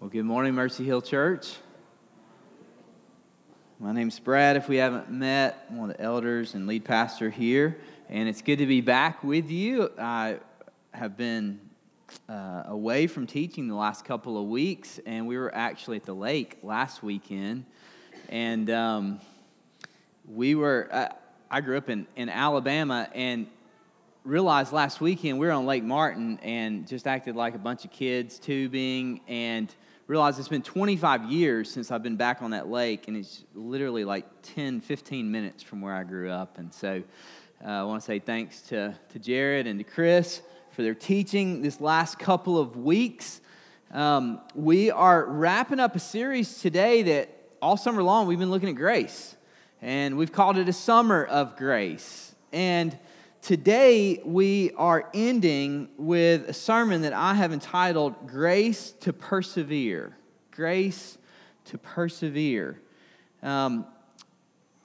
Well, good morning, Mercy Hill Church. My name's Brad. If we haven't met, I'm one of the elders and lead pastor here, and it's good to be back with you. I have been uh, away from teaching the last couple of weeks, and we were actually at the lake last weekend, and um, we were. Uh, I grew up in, in Alabama, and realized last weekend we were on Lake Martin and just acted like a bunch of kids tubing and realized it's been 25 years since I've been back on that lake, and it's literally like 10, 15 minutes from where I grew up. And so uh, I want to say thanks to, to Jared and to Chris for their teaching this last couple of weeks. Um, we are wrapping up a series today that all summer long we've been looking at grace, and we've called it a summer of grace. And Today, we are ending with a sermon that I have entitled Grace to Persevere. Grace to Persevere. Um,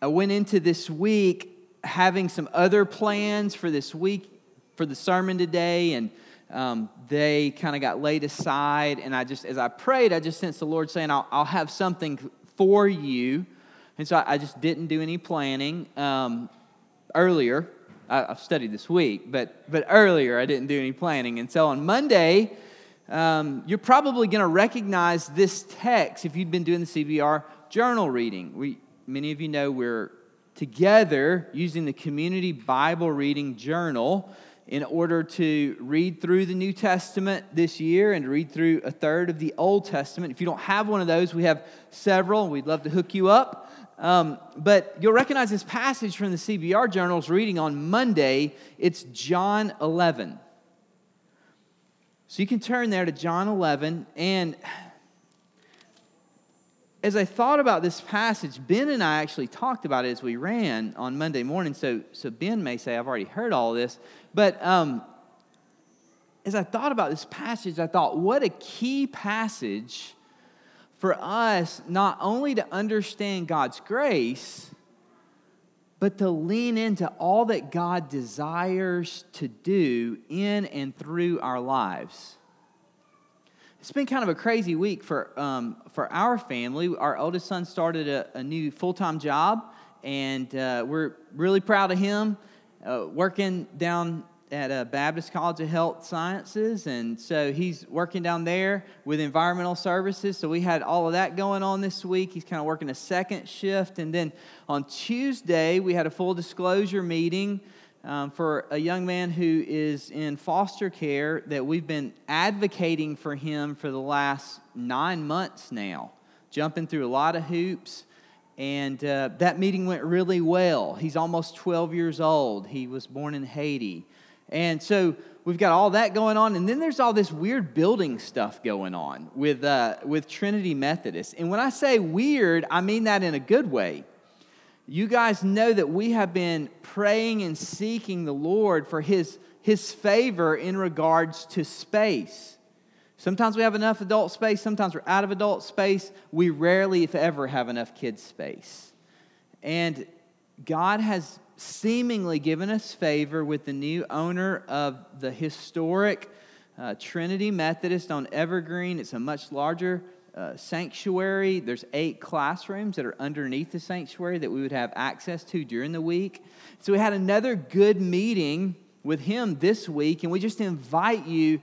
I went into this week having some other plans for this week, for the sermon today, and um, they kind of got laid aside. And I just, as I prayed, I just sensed the Lord saying, I'll, I'll have something for you. And so I, just didn't do any planning um, earlier. I've studied this week, but, but earlier I didn't do any planning. And so on Monday, um, you're probably going to recognize this text if you've been doing the CBR journal reading. We, many of you know we're together using the Community Bible Reading Journal in order to read through the New Testament this year and read through a third of the Old Testament. If you don't have one of those, we have several. We'd love to hook you up. Um, but you'll recognize this passage from the CBR Journal's reading on Monday. It's John 11. So you can turn there to John 11. And as I thought about this passage, Ben and I actually talked about it as we ran on Monday morning. So, so Ben may say, I've already heard all this. But um, as I thought about this passage, I thought, what a key passage for us not only to understand God's grace, but to lean into all that God desires to do in and through our lives. It's been kind of a crazy week for, um, for our family. Our oldest son started a, a new full time job, and uh, we're really proud of him. Uh, working down at a Baptist College of Health Sciences, and so he's working down there with environmental services. So we had all of that going on this week. He's kind of working a second shift, and then on Tuesday we had a full disclosure meeting um, for a young man who is in foster care that we've been advocating for him for the last nine months now, jumping through a lot of hoops. And uh, that meeting went really well. He's almost 12 years old. He was born in Haiti. And so we've got all that going on, and then there's all this weird building stuff going on with, uh, with Trinity Methodist. And when I say weird, I mean that in a good way. You guys know that we have been praying and seeking the Lord for His, his favor in regards to space. Sometimes we have enough adult space, sometimes we're out of adult space. We rarely, if ever, have enough kids' space. And God has seemingly given us favor with the new owner of the historic uh, Trinity Methodist on Evergreen. It's a much larger uh, sanctuary. There's eight classrooms that are underneath the sanctuary that we would have access to during the week. So we had another good meeting with him this week, and we just invite you.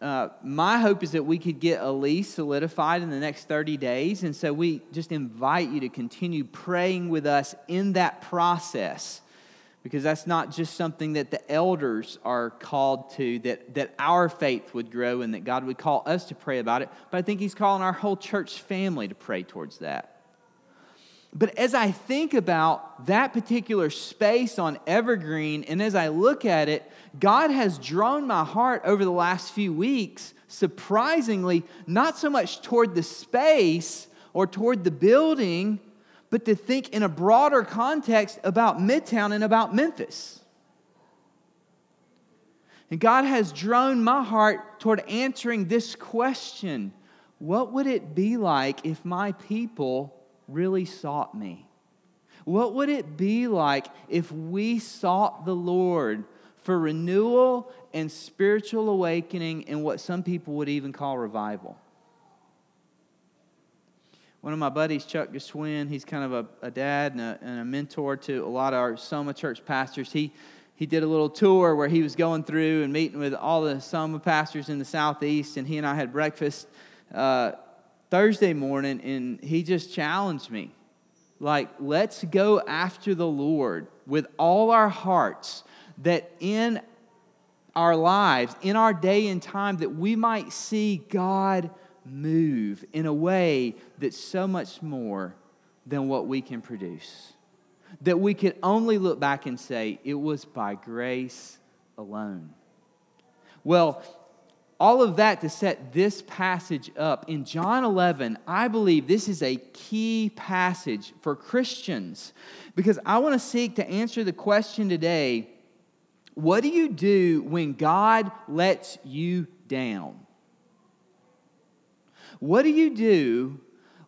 Uh, my hope is that we could get a lease solidified in the next 30 days. And so we just invite you to continue praying with us in that process because that's not just something that the elders are called to, that, that our faith would grow and that God would call us to pray about it, but I think He's calling our whole church family to pray towards that. But as I think about that particular space on Evergreen, and as I look at it, God has drawn my heart over the last few weeks, surprisingly, not so much toward the space or toward the building but to think in a broader context about Midtown and about Memphis. And God has drawn my heart toward answering this question What would it be like if my people really sought me? What would it be like if we sought the Lord for renewal and spiritual awakening and what some people would even call revival? One of my buddies, Chuck Gaswin, he's kind of a, a dad and a, and a, mentor to a lot of our Soma church pastors. He, he did a little tour where he was going through and meeting with all the Soma pastors in the southeast, and he and I had breakfast uh, Thursday morning, and he just challenged me. Like, let's go after the Lord with all our hearts, that in our lives, in our day and time, that we might see God move in a way that's so much more than what we can produce. That we could only look back and say, it was by grace alone. Well, all of that to set this passage up. In John 11, I believe this is a key passage for Christians because I want to seek to answer the question today what do you do when God lets you down? What do you do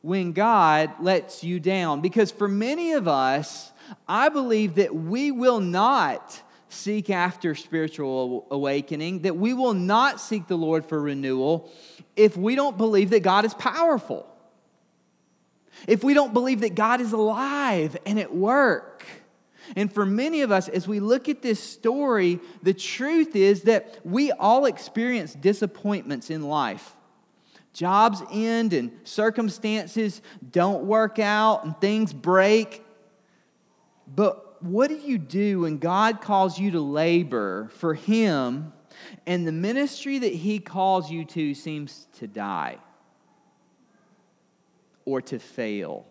when God lets you down? Because for many of us, I believe that we will not seek after spiritual awakening, that we will not seek the Lord for renewal if we don't believe that God is powerful. If we don't believe that God is alive and at work. And for many of us, as we look at this story, the truth is that we all experience disappointments in life. Jobs end and circumstances don't work out and things break. But what do you do when God calls you to labor for Him and the ministry that He calls you to seems to die or to fail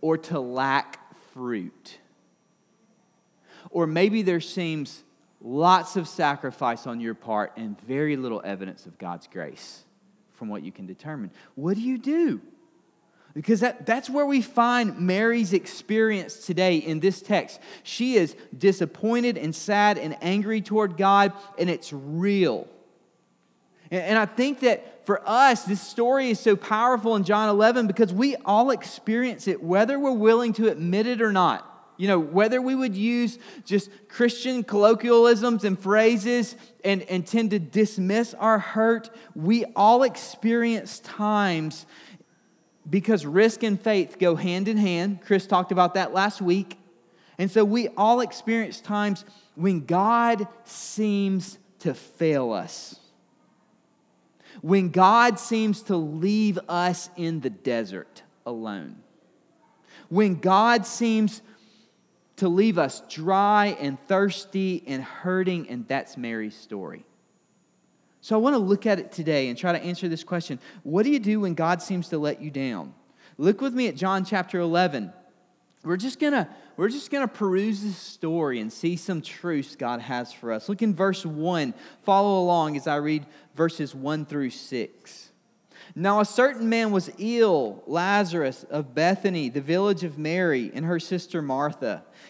or to lack fruit? Or maybe there seems lots of sacrifice on your part and very little evidence of God's grace from what you can determine. What do you do? Because that, that's where we find Mary's experience today in this text. She is disappointed and sad and angry toward God, and it's real. And, and I think that for us, this story is so powerful in John 11 because we all experience it, whether we're willing to admit it or not. You know, whether we would use just Christian colloquialisms and phrases and, and tend to dismiss our hurt, we all experience times because risk and faith go hand in hand. Chris talked about that last week. And so we all experience times when God seems to fail us, when God seems to leave us in the desert alone, when God seems to leave us dry and thirsty and hurting, and that's Mary's story. So I want to look at it today and try to answer this question What do you do when God seems to let you down? Look with me at John chapter 11. We're just gonna we're just gonna peruse this story and see some truths God has for us. Look in verse 1. Follow along as I read verses 1 through 6. Now, a certain man was ill, Lazarus of Bethany, the village of Mary, and her sister Martha.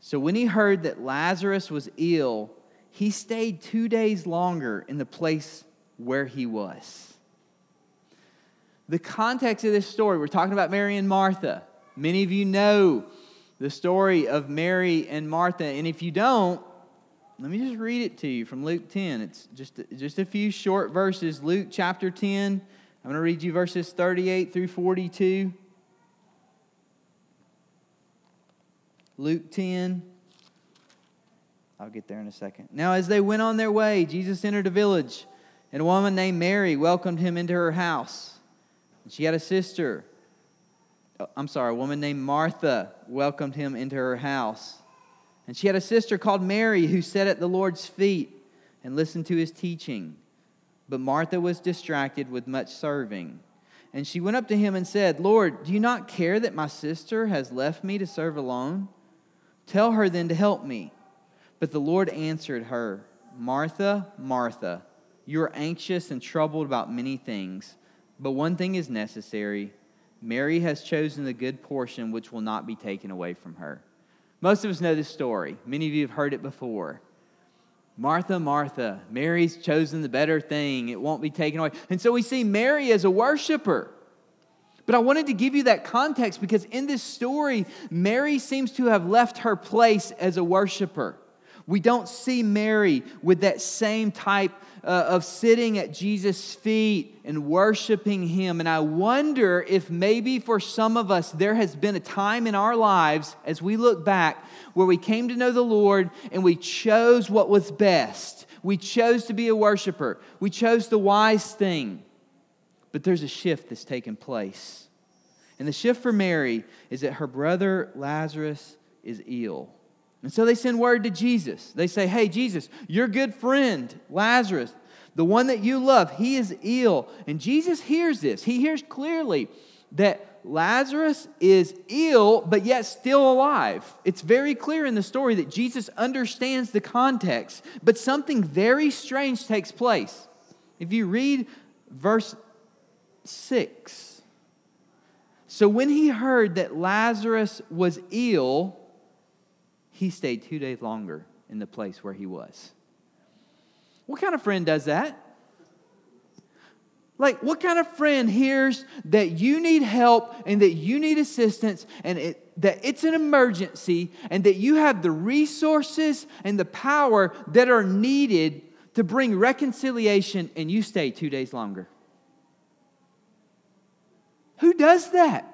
So when he heard that Lazarus was ill, he stayed two days longer in the place where he was. The context of this story, we're talking about Mary and Martha. Many of you know the story of Mary and Martha, and if you don't, let me just read it to you from Luke 10. It's just, just a few short verses. Luke chapter 10. I'm going to read you verses 38 through 42. Luke 10. I'll get there in a second. Now, as they went on their way, Jesus entered a village, and a woman named Mary welcomed him into her house. And she had a sister. Oh, I'm sorry, a woman named Martha welcomed him into her house. And she had a sister called Mary who sat at the Lord's feet and listened to his teaching. But Martha was distracted with much serving. And she went up to him and said, Lord, do you not care that my sister has left me to serve alone? Tell her then to help me. But the Lord answered her, Martha, Martha, you are anxious and troubled about many things, but one thing is necessary. Mary has chosen the good portion which will not be taken away from her. Most of us know this story. Many of you have heard it before. Martha, Martha, Mary's chosen the better thing. It won't be taken away. And so we see Mary as a worshiper. But I wanted to give you that context because in this story, Mary seems to have left her place as a worshiper. We don't see Mary with that same type uh, of sitting at Jesus' feet and worshiping Him. And I wonder if maybe for some of us, there has been a time in our lives as we look back where we came to know the Lord and we chose what was best. We chose to be a worshiper, we chose the wise thing. But there's a shift that's taken place. And the shift for Mary is that her brother Lazarus is ill. And so they send word to Jesus. They say, Hey, Jesus, your good friend, Lazarus, the one that you love, he is ill. And Jesus hears this. He hears clearly that Lazarus is ill, but yet still alive. It's very clear in the story that Jesus understands the context, but something very strange takes place. If you read verse 6, so when he heard that Lazarus was ill, he stayed two days longer in the place where he was. What kind of friend does that? Like, what kind of friend hears that you need help and that you need assistance and it, that it's an emergency and that you have the resources and the power that are needed to bring reconciliation and you stay two days longer? Who does that?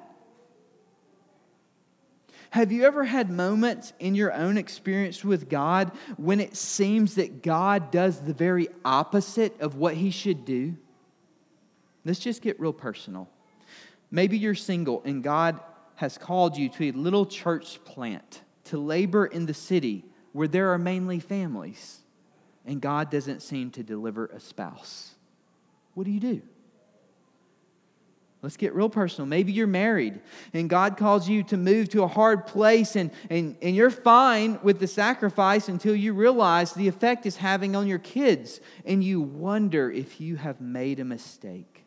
Have you ever had moments in your own experience with God when it seems that God does the very opposite of what he should do? Let's just get real personal. Maybe you're single and God has called you to a little church plant to labor in the city where there are mainly families, and God doesn't seem to deliver a spouse. What do you do? Let's get real personal. Maybe you're married and God calls you to move to a hard place and, and, and you're fine with the sacrifice until you realize the effect is having on your kids and you wonder if you have made a mistake.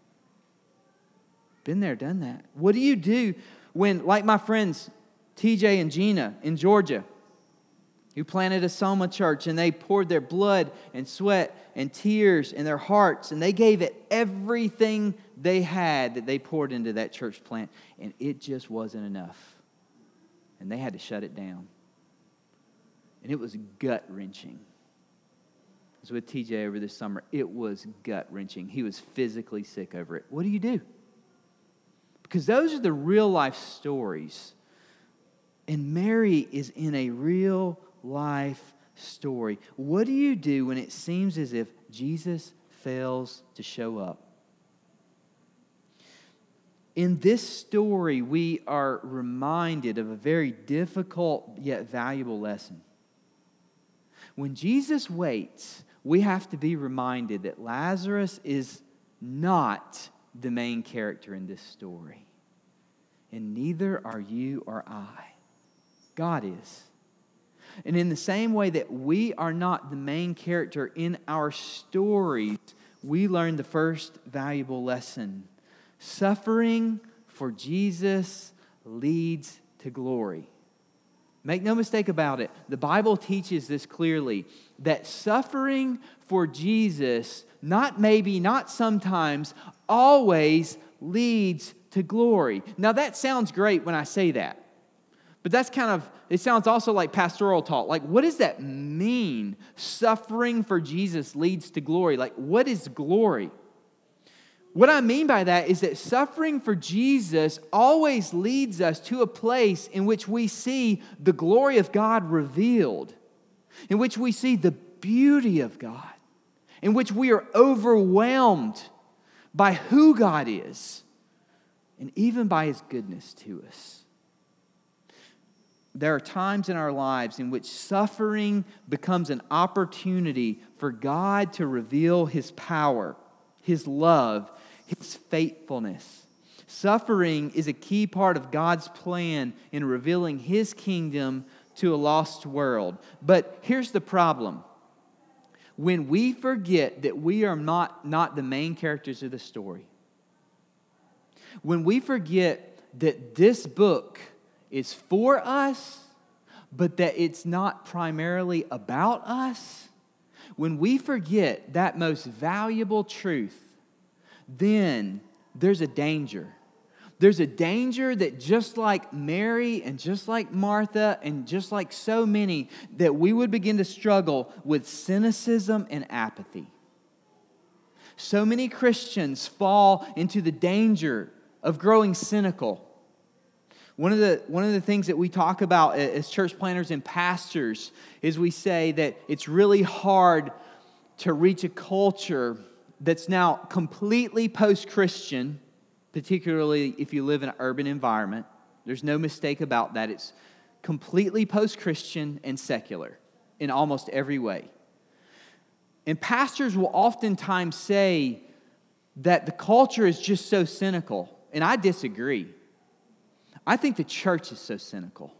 Been there, done that. What do you do when, like my friends TJ and Gina in Georgia, who planted a Soma church and they poured their blood and sweat and tears in their hearts and they gave it everything they had that they poured into that church plant and it just wasn't enough. And they had to shut it down. And it was gut wrenching. I was with TJ over this summer. It was gut wrenching. He was physically sick over it. What do you do? Because those are the real life stories. And Mary is in a real life story. What do you do when it seems as if Jesus fails to show up? In this story, we are reminded of a very difficult yet valuable lesson. When Jesus waits, we have to be reminded that Lazarus is not the main character in this story. And neither are you or I. God is. And in the same way that we are not the main character in our stories, we learn the first valuable lesson. Suffering for Jesus leads to glory. Make no mistake about it, the Bible teaches this clearly that suffering for Jesus, not maybe, not sometimes, always leads to glory. Now, that sounds great when I say that. But that's kind of, it sounds also like pastoral talk. Like, what does that mean? Suffering for Jesus leads to glory. Like, what is glory? What I mean by that is that suffering for Jesus always leads us to a place in which we see the glory of God revealed, in which we see the beauty of God, in which we are overwhelmed by who God is, and even by his goodness to us. There are times in our lives in which suffering becomes an opportunity for God to reveal His power, His love, His faithfulness. Suffering is a key part of God's plan in revealing His kingdom to a lost world. But here's the problem when we forget that we are not, not the main characters of the story, when we forget that this book is for us, but that it's not primarily about us, when we forget that most valuable truth, then there's a danger. There's a danger that just like Mary and just like Martha and just like so many, that we would begin to struggle with cynicism and apathy. So many Christians fall into the danger of growing cynical. One of, the, one of the things that we talk about as church planners and pastors is we say that it's really hard to reach a culture that's now completely post Christian, particularly if you live in an urban environment. There's no mistake about that. It's completely post Christian and secular in almost every way. And pastors will oftentimes say that the culture is just so cynical, and I disagree. I think the church is so cynical.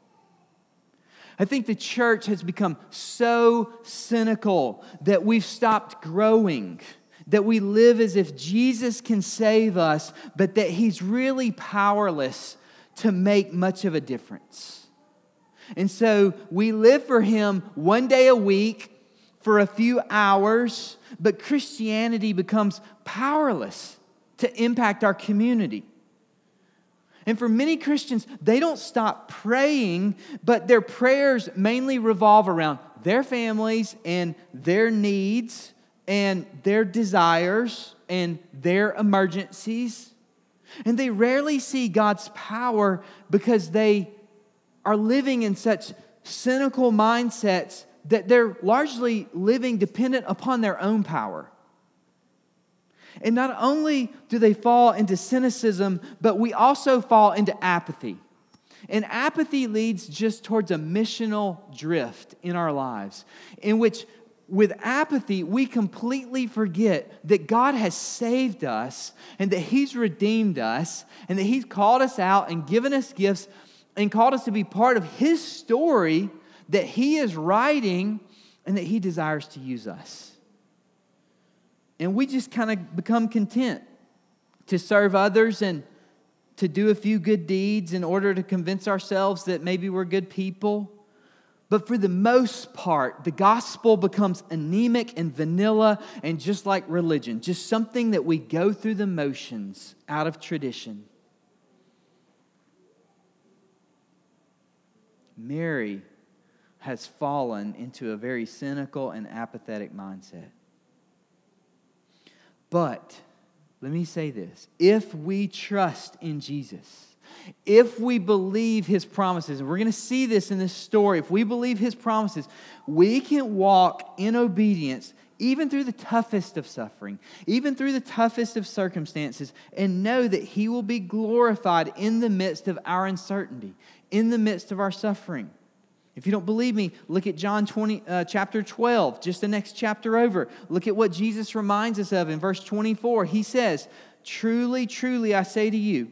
I think the church has become so cynical that we've stopped growing, that we live as if Jesus can save us, but that he's really powerless to make much of a difference. And so we live for him one day a week for a few hours, but Christianity becomes powerless to impact our community. And for many Christians, they don't stop praying, but their prayers mainly revolve around their families and their needs and their desires and their emergencies. And they rarely see God's power because they are living in such cynical mindsets that they're largely living dependent upon their own power. And not only do they fall into cynicism, but we also fall into apathy. And apathy leads just towards a missional drift in our lives, in which, with apathy, we completely forget that God has saved us and that He's redeemed us and that He's called us out and given us gifts and called us to be part of His story that He is writing and that He desires to use us. And we just kind of become content to serve others and to do a few good deeds in order to convince ourselves that maybe we're good people. But for the most part, the gospel becomes anemic and vanilla and just like religion, just something that we go through the motions out of tradition. Mary has fallen into a very cynical and apathetic mindset. But let me say this if we trust in Jesus, if we believe his promises, and we're going to see this in this story, if we believe his promises, we can walk in obedience even through the toughest of suffering, even through the toughest of circumstances, and know that he will be glorified in the midst of our uncertainty, in the midst of our suffering. If you don't believe me, look at John 20, uh, chapter 12, just the next chapter over. Look at what Jesus reminds us of in verse 24. He says, Truly, truly, I say to you,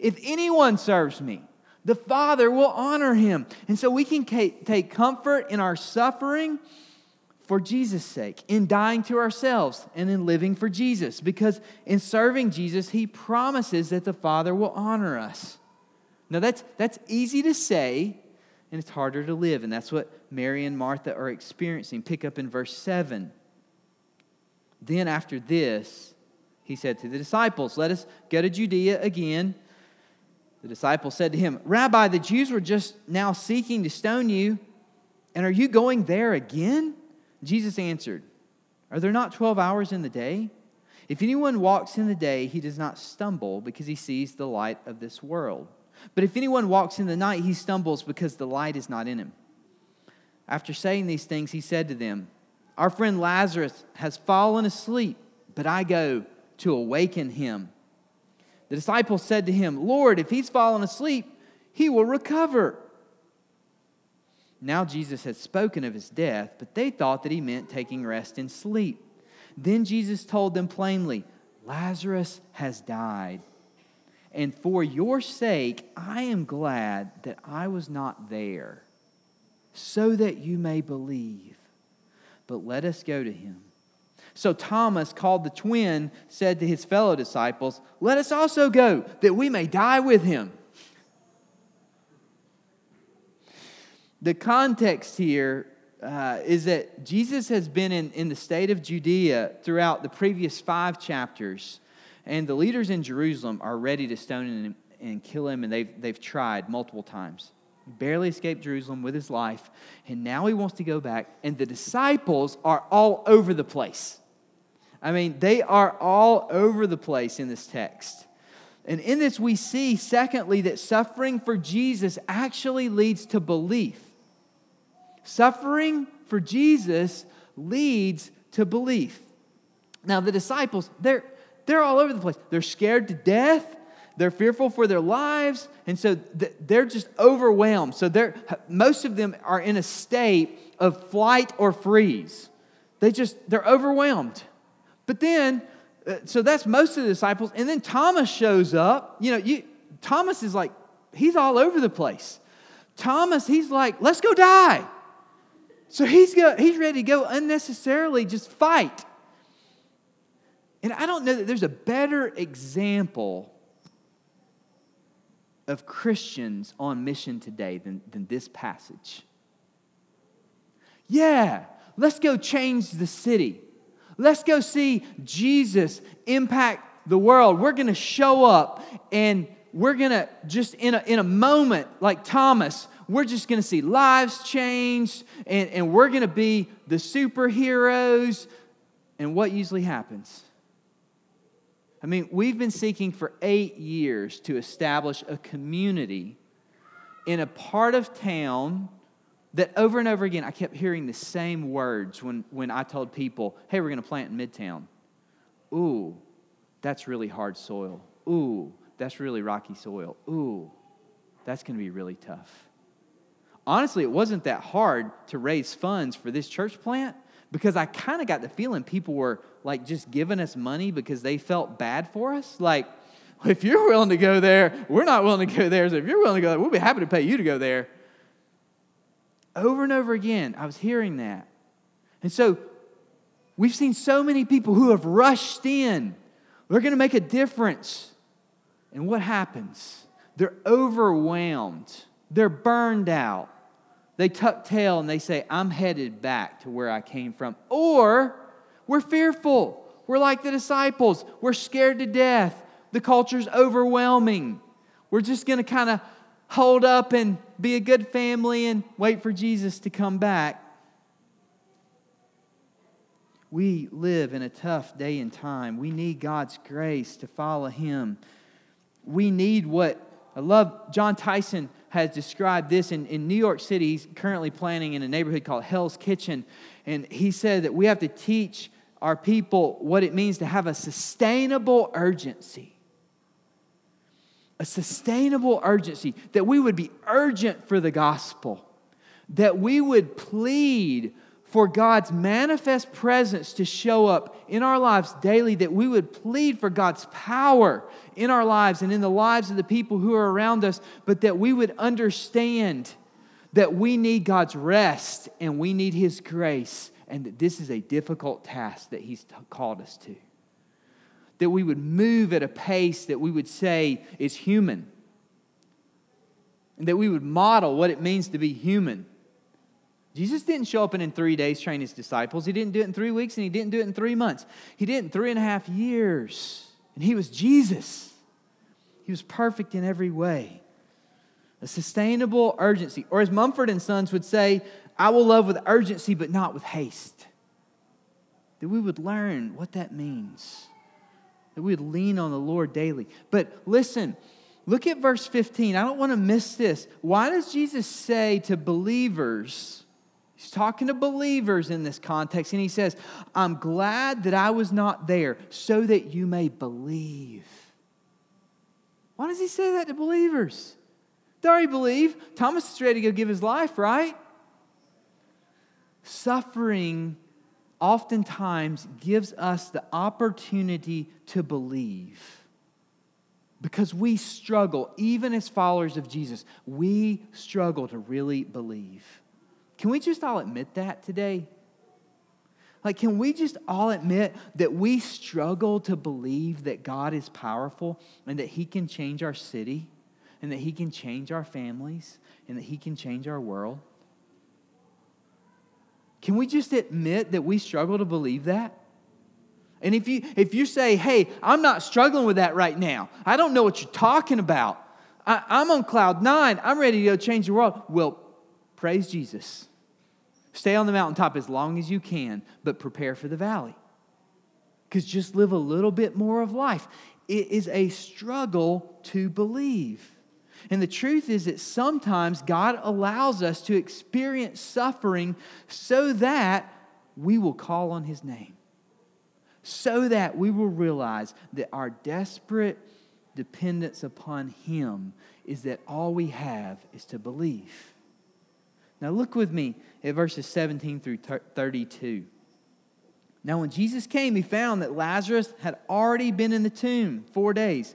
If anyone serves me, the Father will honor him. And so we can take comfort in our suffering for Jesus' sake, in dying to ourselves and in living for Jesus. Because in serving Jesus, he promises that the Father will honor us. Now, that's, that's easy to say, and it's harder to live. And that's what Mary and Martha are experiencing. Pick up in verse 7. Then after this, he said to the disciples, Let us go to Judea again. The disciples said to him, Rabbi, the Jews were just now seeking to stone you, and are you going there again? Jesus answered, Are there not 12 hours in the day? If anyone walks in the day, he does not stumble because he sees the light of this world. But if anyone walks in the night, he stumbles because the light is not in him. After saying these things, he said to them, Our friend Lazarus has fallen asleep, but I go to awaken him. The disciples said to him, Lord, if he's fallen asleep, he will recover. Now Jesus had spoken of his death, but they thought that he meant taking rest in sleep. Then Jesus told them plainly, Lazarus has died. And for your sake, I am glad that I was not there, so that you may believe. But let us go to him. So Thomas, called the twin, said to his fellow disciples, Let us also go, that we may die with him. The context here uh, is that Jesus has been in, in the state of Judea throughout the previous five chapters, and the leaders in Jerusalem are ready to stone him and kill him, and they've, they've tried multiple times. Barely escaped Jerusalem with his life, and now he wants to go back, and the disciples are all over the place. I mean, they are all over the place in this text. And in this, we see, secondly, that suffering for Jesus actually leads to belief. Suffering for Jesus leads to belief. Now, the disciples, they're, they're all over the place. They're scared to death. They're fearful for their lives. And so they're just overwhelmed. So they're, most of them are in a state of flight or freeze. They just, they're overwhelmed. But then, uh, so that's most of the disciples. And then Thomas shows up. You know, you, Thomas is like, he's all over the place. Thomas, he's like, let's go die. So he's, go, he's ready to go unnecessarily just fight. And I don't know that there's a better example of Christians on mission today than, than this passage. Yeah, let's go change the city. Let's go see Jesus impact the world. We're going to show up and we're going to just in a, in a moment, like Thomas, we're just going to see lives changed and, and we're going to be the superheroes. And what usually happens? I mean, we've been seeking for eight years to establish a community in a part of town that over and over again I kept hearing the same words when, when I told people, hey, we're going to plant in Midtown. Ooh, that's really hard soil. Ooh, that's really rocky soil. Ooh, that's going to be really tough honestly, it wasn't that hard to raise funds for this church plant because I kind of got the feeling people were like just giving us money because they felt bad for us. Like, if you're willing to go there, we're not willing to go there. So if you're willing to go there, we'll be happy to pay you to go there. Over and over again, I was hearing that. And so we've seen so many people who have rushed in. They're going to make a difference. And what happens? They're overwhelmed, they're burned out they tuck tail and they say, I'm headed back to where I came from. Or we're fearful. We're like the disciples. We're scared to death. The culture's overwhelming. We're just going to kind of hold up and be a good family and wait for Jesus to come back. We live in a tough day and time. We need God's grace to follow Him. We need what I love Jon Tyson has described this in, in New York City. He's currently planning in a neighborhood called Hell's Kitchen. And he said that we have to teach our people what it means to have a sustainable urgency. A sustainable urgency, that we would be urgent for the gospel, that we would plead for God's manifest presence to show up in our lives daily, that we would plead for God's power in our lives and in the lives of the people who are around us, but that we would understand that we need God's rest and we need His grace, and that this is a difficult task that He's called us to. That we would move at a pace that we would say is human, and that we would model what it means to be human Jesus didn't show up and in three days train his disciples. He didn't do it in three weeks and he didn't do it in three months. He did it in three and a half years. And he was Jesus. He was perfect in every way. A sustainable urgency. Or as Mumford and Sons would say, I will love with urgency, but not with haste. That we would learn what that means. That we would lean on the Lord daily. But listen, look at verse 15. I don't want to miss this. Why does Jesus say to believers, He's talking to believers in this context, and he says, I'm glad that I was not there so that you may believe. Why does he say that to believers? They already believe. Thomas is ready to go give his life, right? Suffering oftentimes gives us the opportunity to believe. Because we struggle, even as followers of Jesus, we struggle to really believe. Can we just all admit that today? Like, can we just all admit that we struggle to believe that God is powerful and that He can change our city and that He can change our families and that He can change our world? Can we just admit that we struggle to believe that? And if you, if you say, hey, I'm not struggling with that right now, I don't know what you're talking about, I, I'm on cloud nine, I'm ready to go change the world, well, praise Jesus. Stay on the mountaintop as long as you can, but prepare for the valley. Because just live a little bit more of life. It is a struggle to believe. And the truth is that sometimes God allows us to experience suffering so that we will call on His name, so that we will realize that our desperate dependence upon Him is that all we have is to believe. Now, look with me at verses 17 through 32. Now, when Jesus came, he found that Lazarus had already been in the tomb four days.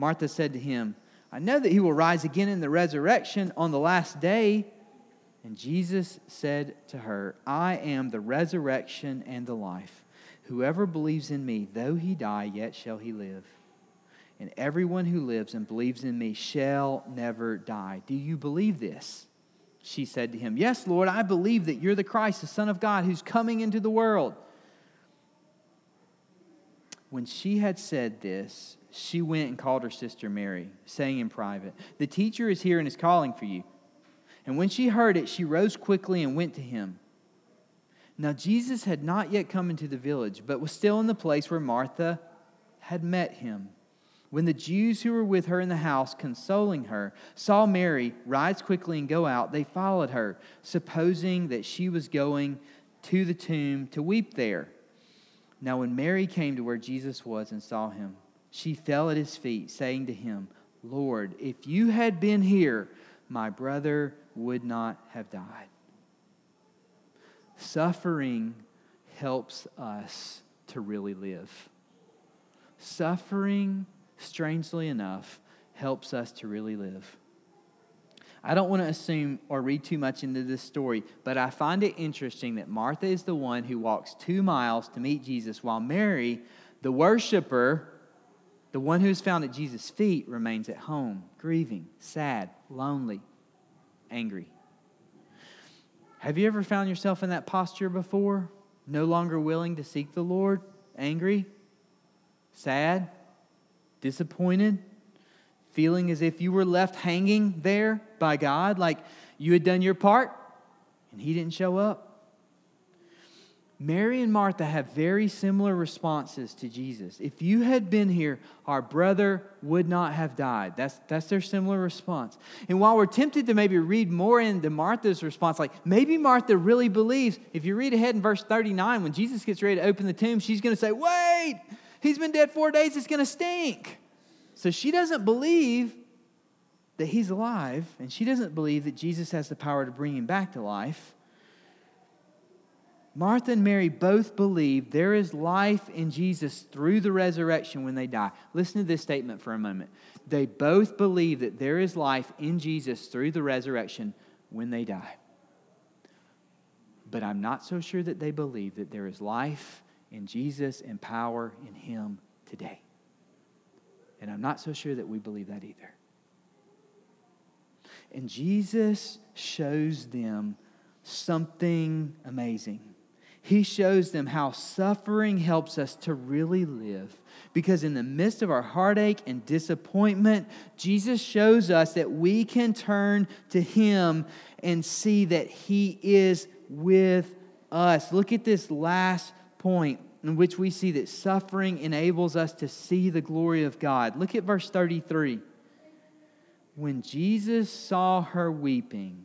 Martha said to him, I know that he will rise again in the resurrection on the last day. And Jesus said to her, I am the resurrection and the life. Whoever believes in me, though he die, yet shall he live and everyone who lives and believes in me shall never die. Do you believe this? She said to him, Yes, Lord, I believe that you're the Christ, the Son of God, who's coming into the world. When she had said this, she went and called her sister Mary, saying in private, The teacher is here and is calling for you. And when she heard it, she rose quickly and went to him. Now, Jesus had not yet come into the village, but was still in the place where Martha had met him. When the Jews who were with her in the house, consoling her, saw Mary rise quickly and go out, they followed her, supposing that she was going to the tomb to weep there. Now, when Mary came to where Jesus was and saw him, she fell at his feet, saying to him, Lord, if you had been here, my brother would not have died. Suffering helps us to really live. Suffering strangely enough, helps us to really live. I don't want to assume or read too much into this story, but I find it interesting that Martha is the one who walks two miles to meet Jesus, while Mary, the worshiper, the one who's found at Jesus' feet, remains at home, grieving, sad, lonely, angry. Have you ever found yourself in that posture before? No longer willing to seek the Lord? Angry? Sad? disappointed, feeling as if you were left hanging there by God, like you had done your part and He didn't show up. Mary and Martha have very similar responses to Jesus. If you had been here, our brother would not have died. That's, that's their similar response. And while we're tempted to maybe read more into Martha's response, like maybe Martha really believes, if you read ahead in verse 39, when Jesus gets ready to open the tomb, she's going to say, Wait, He's been dead four days, it's going to stink. So she doesn't believe that he's alive, and she doesn't believe that Jesus has the power to bring him back to life. Martha and Mary both believe there is life in Jesus through the resurrection when they die. Listen to this statement for a moment. They both believe that there is life in Jesus through the resurrection when they die. But I'm not so sure that they believe that there is life in Jesus and power in Him today. And I'm not so sure that we believe that either. And Jesus shows them something amazing. He shows them how suffering helps us to really live. Because in the midst of our heartache and disappointment, Jesus shows us that we can turn to Him and see that He is with us. Look at this last point in which we see that suffering enables us to see the glory of God. Look at verse 33. When Jesus saw her weeping,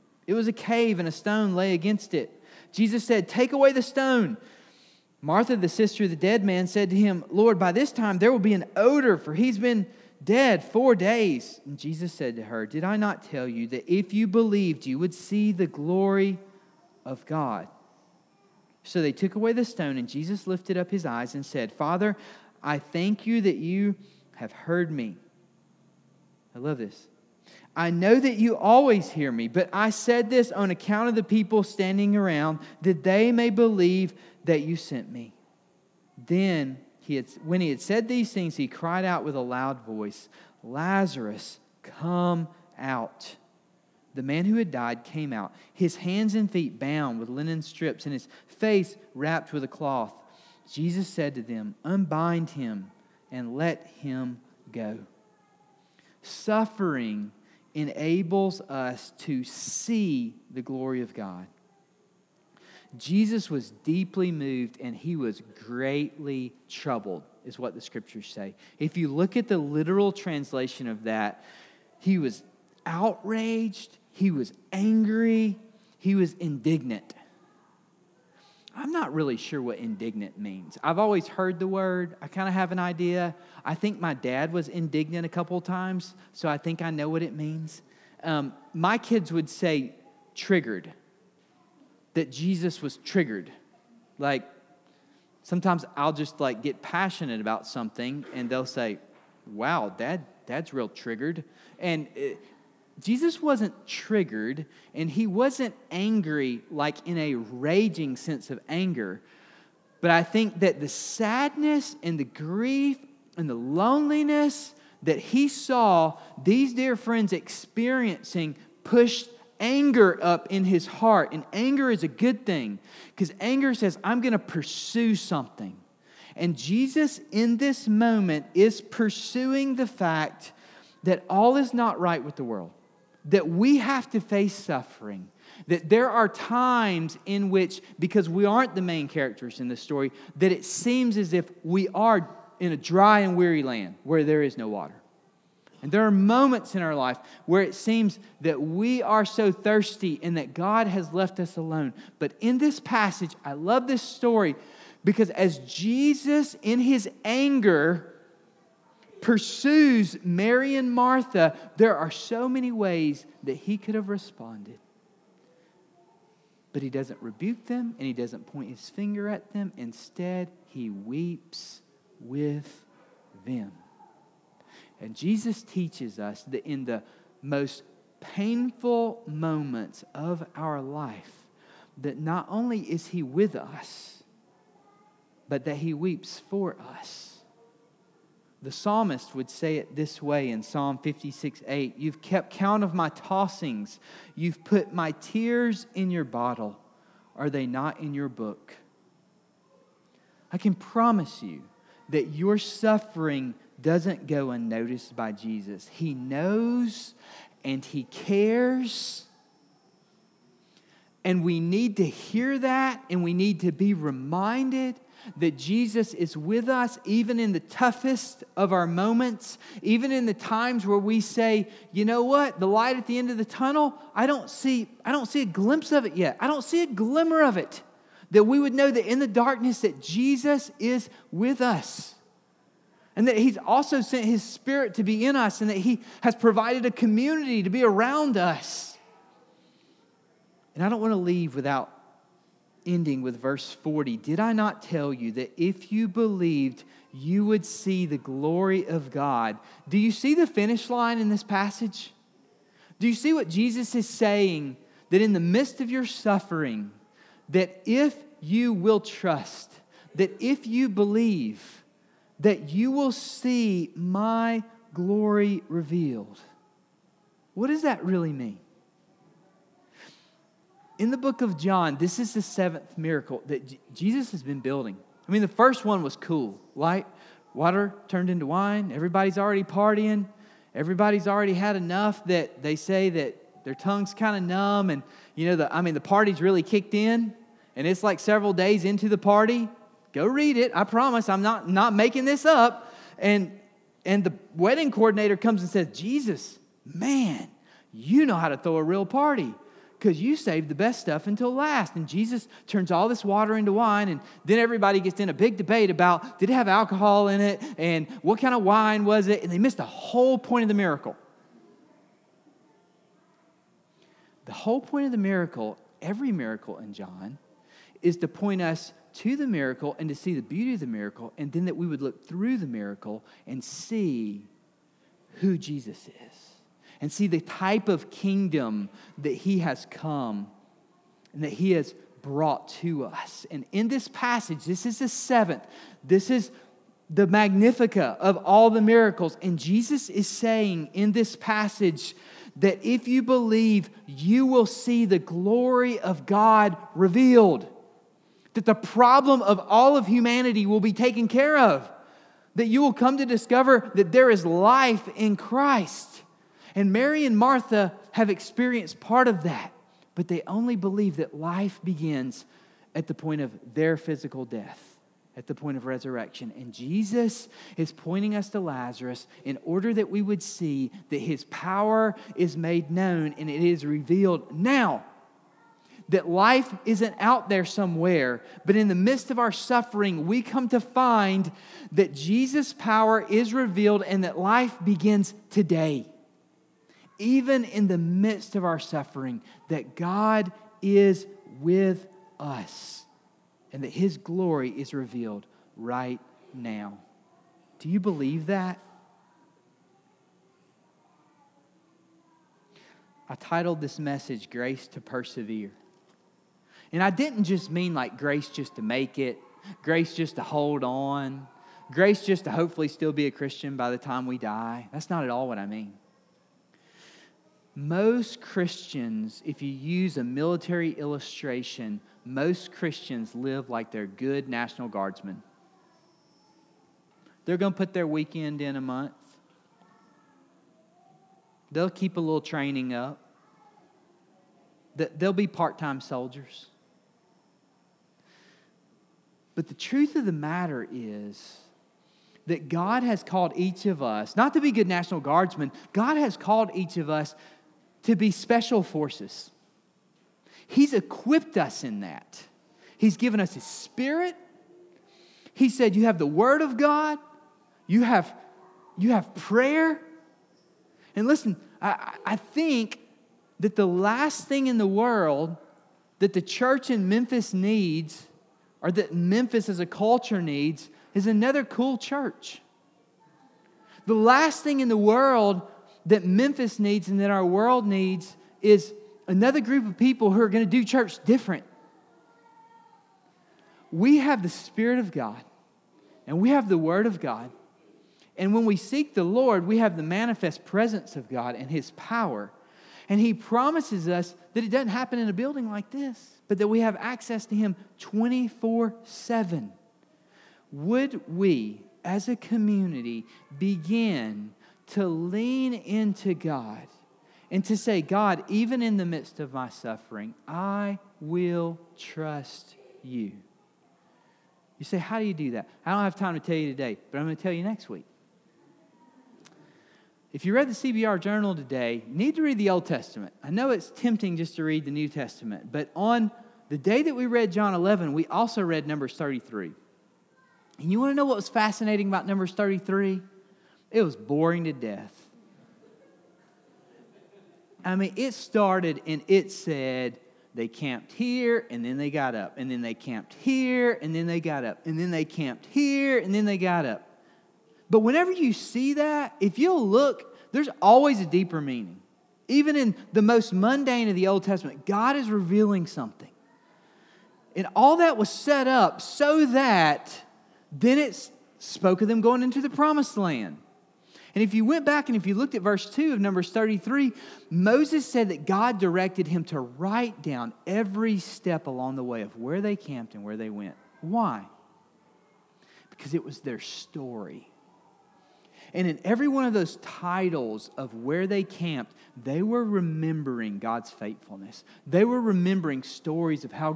It was a cave, and a stone lay against it. Jesus said, Take away the stone. Martha, the sister of the dead man, said to him, Lord, by this time there will be an odor, for he's been dead four days. And Jesus said to her, Did I not tell you that if you believed, you would see the glory of God? So they took away the stone, and Jesus lifted up his eyes and said, Father, I thank you that you have heard me. I love this. I know that you always hear me, but I said this on account of the people standing around, that they may believe that you sent me. Then, he had, when he had said these things, he cried out with a loud voice, Lazarus, come out. The man who had died came out, his hands and feet bound with linen strips, and his face wrapped with a cloth. Jesus said to them, Unbind him and let him go. Suffering enables us to see the glory of God. Jesus was deeply moved and he was greatly troubled, is what the scriptures say. If you look at the literal translation of that, he was outraged, he was angry, he was indignant. I'm not really sure what indignant means. I've always heard the word. I kind of have an idea. I think my dad was indignant a couple times, so I think I know what it means. Um, my kids would say triggered, that Jesus was triggered. Like sometimes I'll just like get passionate about something, and they'll say, "Wow, dad, dad's real triggered," and. It, Jesus wasn't triggered and he wasn't angry like in a raging sense of anger. But I think that the sadness and the grief and the loneliness that he saw these dear friends experiencing pushed anger up in his heart. And anger is a good thing because anger says, I'm going to pursue something. And Jesus, in this moment, is pursuing the fact that all is not right with the world that we have to face suffering. That there are times in which, because we aren't the main characters in the story, that it seems as if we are in a dry and weary land where there is no water. And there are moments in our life where it seems that we are so thirsty and that God has left us alone. But in this passage, I love this story because as Jesus, in his anger, pursues Mary and Martha, there are so many ways that he could have responded. But he doesn't rebuke them and he doesn't point his finger at them. Instead, he weeps with them. And Jesus teaches us that in the most painful moments of our life, that not only is he with us, but that he weeps for us. The psalmist would say it this way in Psalm 56 8 You've kept count of my tossings, you've put my tears in your bottle. Are they not in your book? I can promise you that your suffering doesn't go unnoticed by Jesus. He knows and He cares. And we need to hear that and we need to be reminded that Jesus is with us even in the toughest of our moments, even in the times where we say, you know what, the light at the end of the tunnel, I don't see, I don't see a glimpse of it yet. I don't see a glimmer of it. That we would know that in the darkness that Jesus is with us. And that He's also sent His Spirit to be in us, and that He has provided a community to be around us. And I don't want to leave without ending with verse 40 Did I not tell you that if you believed, you would see the glory of God? Do you see the finish line in this passage? Do you see what Jesus is saying? That in the midst of your suffering, that if you will trust, that if you believe, that you will see my glory revealed. What does that really mean? In the book of John, this is the seventh miracle that Jesus has been building. I mean, the first one was cool. Light, water turned into wine. Everybody's already partying. Everybody's already had enough that they say that their tongue's kind of numb. And, you know, the, I mean, the party's really kicked in. And it's like several days into the party. Go read it. I promise. I'm not, not making this up. And, and the wedding coordinator comes and says, Jesus, man, you know how to throw a real party because you saved the best stuff until last. And Jesus turns all this water into wine, and then everybody gets in a big debate about did it have alcohol in it and what kind of wine was it, and they missed the whole point of the miracle. The whole point of the miracle, every miracle in John, is to point us to the miracle and to see the beauty of the miracle, and then that we would look through the miracle and see who Jesus is and see the type of kingdom that he has come and that he has brought to us. And in this passage, this is the seventh, this is the Magnificat of all the miracles. And Jesus is saying in this passage that if you believe, you will see the glory of God revealed. That the problem of all of humanity will be taken care of. That you will come to discover that there is life in Christ. And Mary and Martha have experienced part of that, but they only believe that life begins at the point of their physical death, at the point of resurrection. And Jesus is pointing us to Lazarus in order that we would see that his power is made known and it is revealed now. That life isn't out there somewhere, but in the midst of our suffering, we come to find that Jesus' power is revealed and that life begins today even in the midst of our suffering, that God is with us and that His glory is revealed right now. Do you believe that? I titled this message Grace to Persevere. And I didn't just mean like grace just to make it, grace just to hold on, grace just to hopefully still be a Christian by the time we die. That's not at all what I mean. Most Christians, if you use a military illustration, most Christians live like they're good National Guardsmen. They're going to put their weekend in a month. They'll keep a little training up. They'll be part time soldiers. But the truth of the matter is that God has called each of us, not to be good National Guardsmen, God has called each of us to be special forces. He's equipped us in that. He's given us His Spirit. He said, You have the Word of God, you have, you have prayer. And listen, I, I think that the last thing in the world that the church in Memphis needs, or that Memphis as a culture needs, is another cool church. The last thing in the world that Memphis needs and that our world needs is another group of people who are going to do church different. We have the Spirit of God and we have the Word of God. And when we seek the Lord, we have the manifest presence of God and His power. And He promises us that it doesn't happen in a building like this, but that we have access to Him 24 7. Would we, as a community, begin to lean into God and to say, God, even in the midst of my suffering, I will trust you. You say, How do you do that? I don't have time to tell you today, but I'm going to tell you next week. If you read the CBR journal today, you need to read the Old Testament. I know it's tempting just to read the New Testament, but on the day that we read John 11, we also read Numbers 33. And you want to know what was fascinating about Numbers 33? It was boring to death. I mean, it started and it said, they camped here, and then they got up, and then they camped here, and then they got up, and then they camped here, and then they got up. But whenever you see that, if you'll look, there's always a deeper meaning. Even in the most mundane of the Old Testament, God is revealing something. And all that was set up so that then it spoke of them going into the promised land. And if you went back and if you looked at verse 2 of Numbers 33, Moses said that God directed him to write down every step along the way of where they camped and where they went. Why? Because it was their story. And in every one of those titles of where they camped, they were remembering God's faithfulness. They were remembering stories of how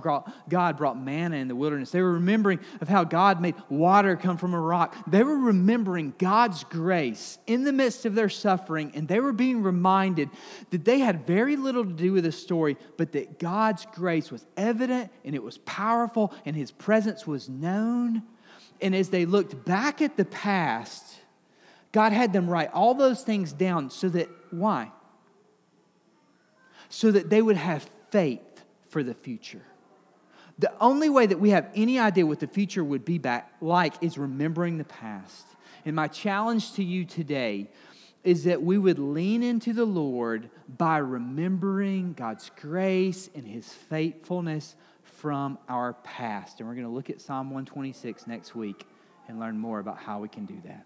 God brought manna in the wilderness. They were remembering of how God made water come from a rock. They were remembering God's grace in the midst of their suffering, and they were being reminded that they had very little to do with the story, but that God's grace was evident and it was powerful and his presence was known. And as they looked back at the past, God had them write all those things down so that, why? So that they would have faith for the future. The only way that we have any idea what the future would be back like is remembering the past. And my challenge to you today is that we would lean into the Lord by remembering God's grace and his faithfulness from our past. And we're going to look at Psalm 126 next week and learn more about how we can do that.